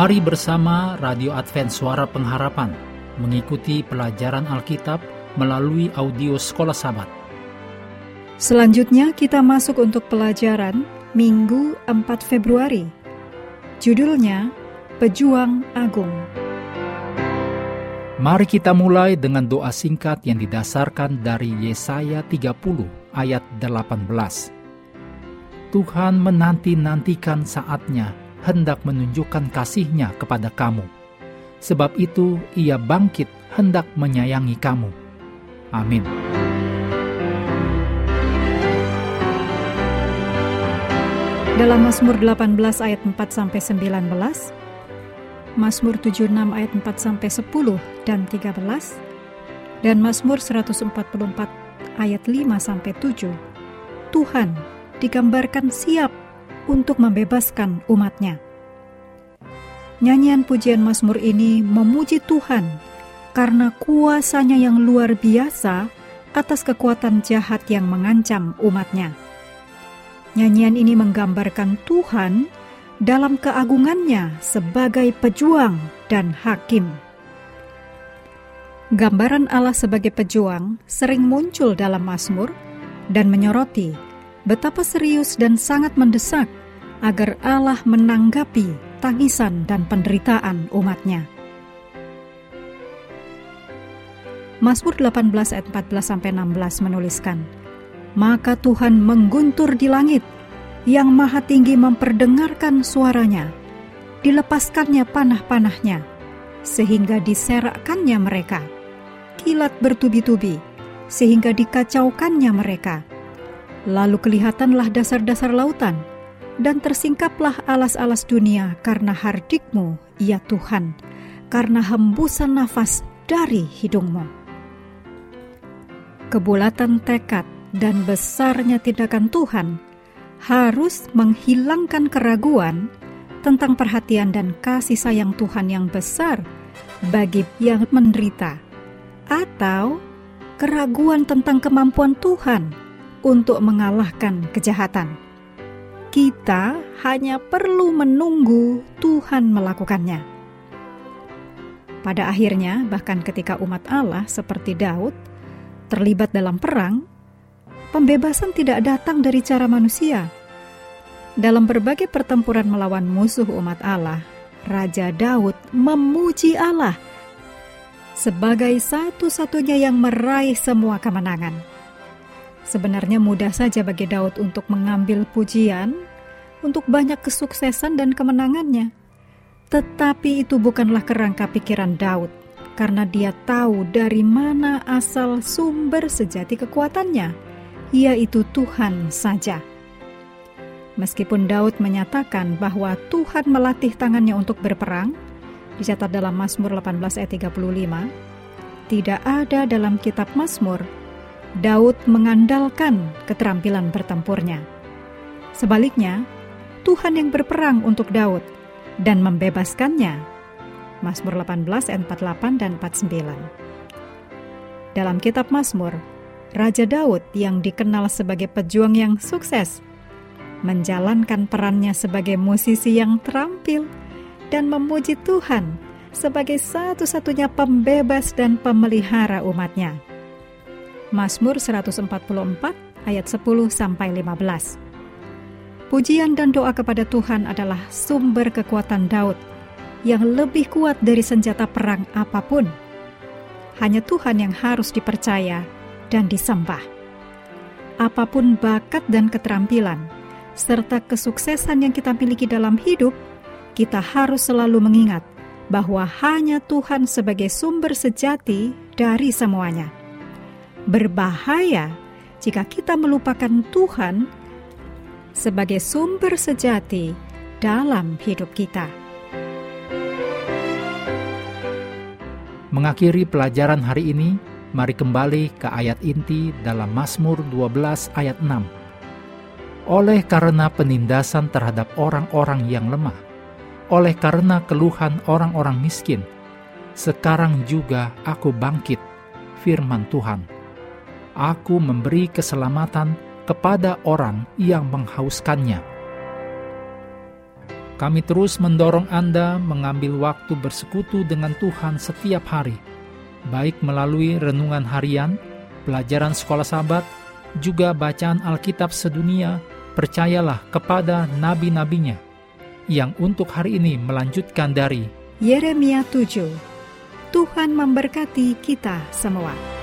Mari bersama Radio Advent Suara Pengharapan mengikuti pelajaran Alkitab melalui audio Sekolah Sabat. Selanjutnya kita masuk untuk pelajaran Minggu 4 Februari. Judulnya Pejuang Agung. Mari kita mulai dengan doa singkat yang didasarkan dari Yesaya 30 ayat 18. Tuhan menanti-nantikan saatnya hendak menunjukkan kasihnya kepada kamu. Sebab itu ia bangkit hendak menyayangi kamu. Amin. Dalam Mazmur 18 ayat 4 sampai 19, Mazmur 76 ayat 4 sampai 10 dan 13, dan Mazmur 144 ayat 5 sampai 7, Tuhan digambarkan siap untuk membebaskan umatnya. Nyanyian pujian Mazmur ini memuji Tuhan karena kuasanya yang luar biasa atas kekuatan jahat yang mengancam umatnya. Nyanyian ini menggambarkan Tuhan dalam keagungannya sebagai pejuang dan hakim. Gambaran Allah sebagai pejuang sering muncul dalam Mazmur dan menyoroti betapa serius dan sangat mendesak agar Allah menanggapi tangisan dan penderitaan umatnya. Mazmur 18 ayat 14 sampai 16 menuliskan, maka Tuhan mengguntur di langit, yang maha tinggi memperdengarkan suaranya, dilepaskannya panah-panahnya, sehingga diserakkannya mereka, kilat bertubi-tubi, sehingga dikacaukannya mereka. Lalu kelihatanlah dasar-dasar lautan, dan tersingkaplah alas-alas dunia karena hardikmu, ya Tuhan, karena hembusan nafas dari hidungmu. Kebulatan tekad dan besarnya tindakan Tuhan harus menghilangkan keraguan tentang perhatian dan kasih sayang Tuhan yang besar bagi yang menderita, atau keraguan tentang kemampuan Tuhan untuk mengalahkan kejahatan. Kita hanya perlu menunggu Tuhan melakukannya. Pada akhirnya, bahkan ketika umat Allah seperti Daud terlibat dalam perang, pembebasan tidak datang dari cara manusia. Dalam berbagai pertempuran melawan musuh umat Allah, Raja Daud memuji Allah sebagai satu-satunya yang meraih semua kemenangan. Sebenarnya mudah saja bagi Daud untuk mengambil pujian untuk banyak kesuksesan dan kemenangannya. Tetapi itu bukanlah kerangka pikiran Daud, karena dia tahu dari mana asal sumber sejati kekuatannya yaitu Tuhan saja. Meskipun Daud menyatakan bahwa Tuhan melatih tangannya untuk berperang, dicatat dalam Mazmur 18 ayat 35, tidak ada dalam kitab Mazmur Daud mengandalkan keterampilan bertempurnya. Sebaliknya, Tuhan yang berperang untuk Daud dan membebaskannya. Mazmur 18 ayat 48 dan 49. Dalam kitab Mazmur, Raja Daud yang dikenal sebagai pejuang yang sukses, menjalankan perannya sebagai musisi yang terampil dan memuji Tuhan sebagai satu-satunya pembebas dan pemelihara umatnya. Mazmur 144 ayat 10 sampai 15. Pujian dan doa kepada Tuhan adalah sumber kekuatan Daud yang lebih kuat dari senjata perang apa pun. Hanya Tuhan yang harus dipercaya dan disembah. Apa pun bakat dan keterampilan, serta kesuksesan yang kita miliki dalam hidup, kita harus selalu mengingat bahwa hanya Tuhan sebagai sumber sejati dari semuanya. Berbahaya jika kita melupakan Tuhan sebagai sumber sejati dalam hidup kita. Mengakhiri pelajaran hari ini, Mari kembali ke ayat inti dalam Mazmur 12 ayat 6. Oleh karena penindasan terhadap orang-orang yang lemah, oleh karena keluhan orang-orang miskin, sekarang juga aku bangkit, firman Tuhan. Aku memberi keselamatan kepada orang yang menghauskannya. Kami terus mendorong Anda mengambil waktu bersekutu dengan Tuhan setiap hari, baik melalui renungan harian, pelajaran sekolah sahabat, juga bacaan Alkitab sedunia, percayalah kepada nabi-nabinya, yang untuk hari ini melanjutkan dari Yeremia 7. Tuhan memberkati kita semua.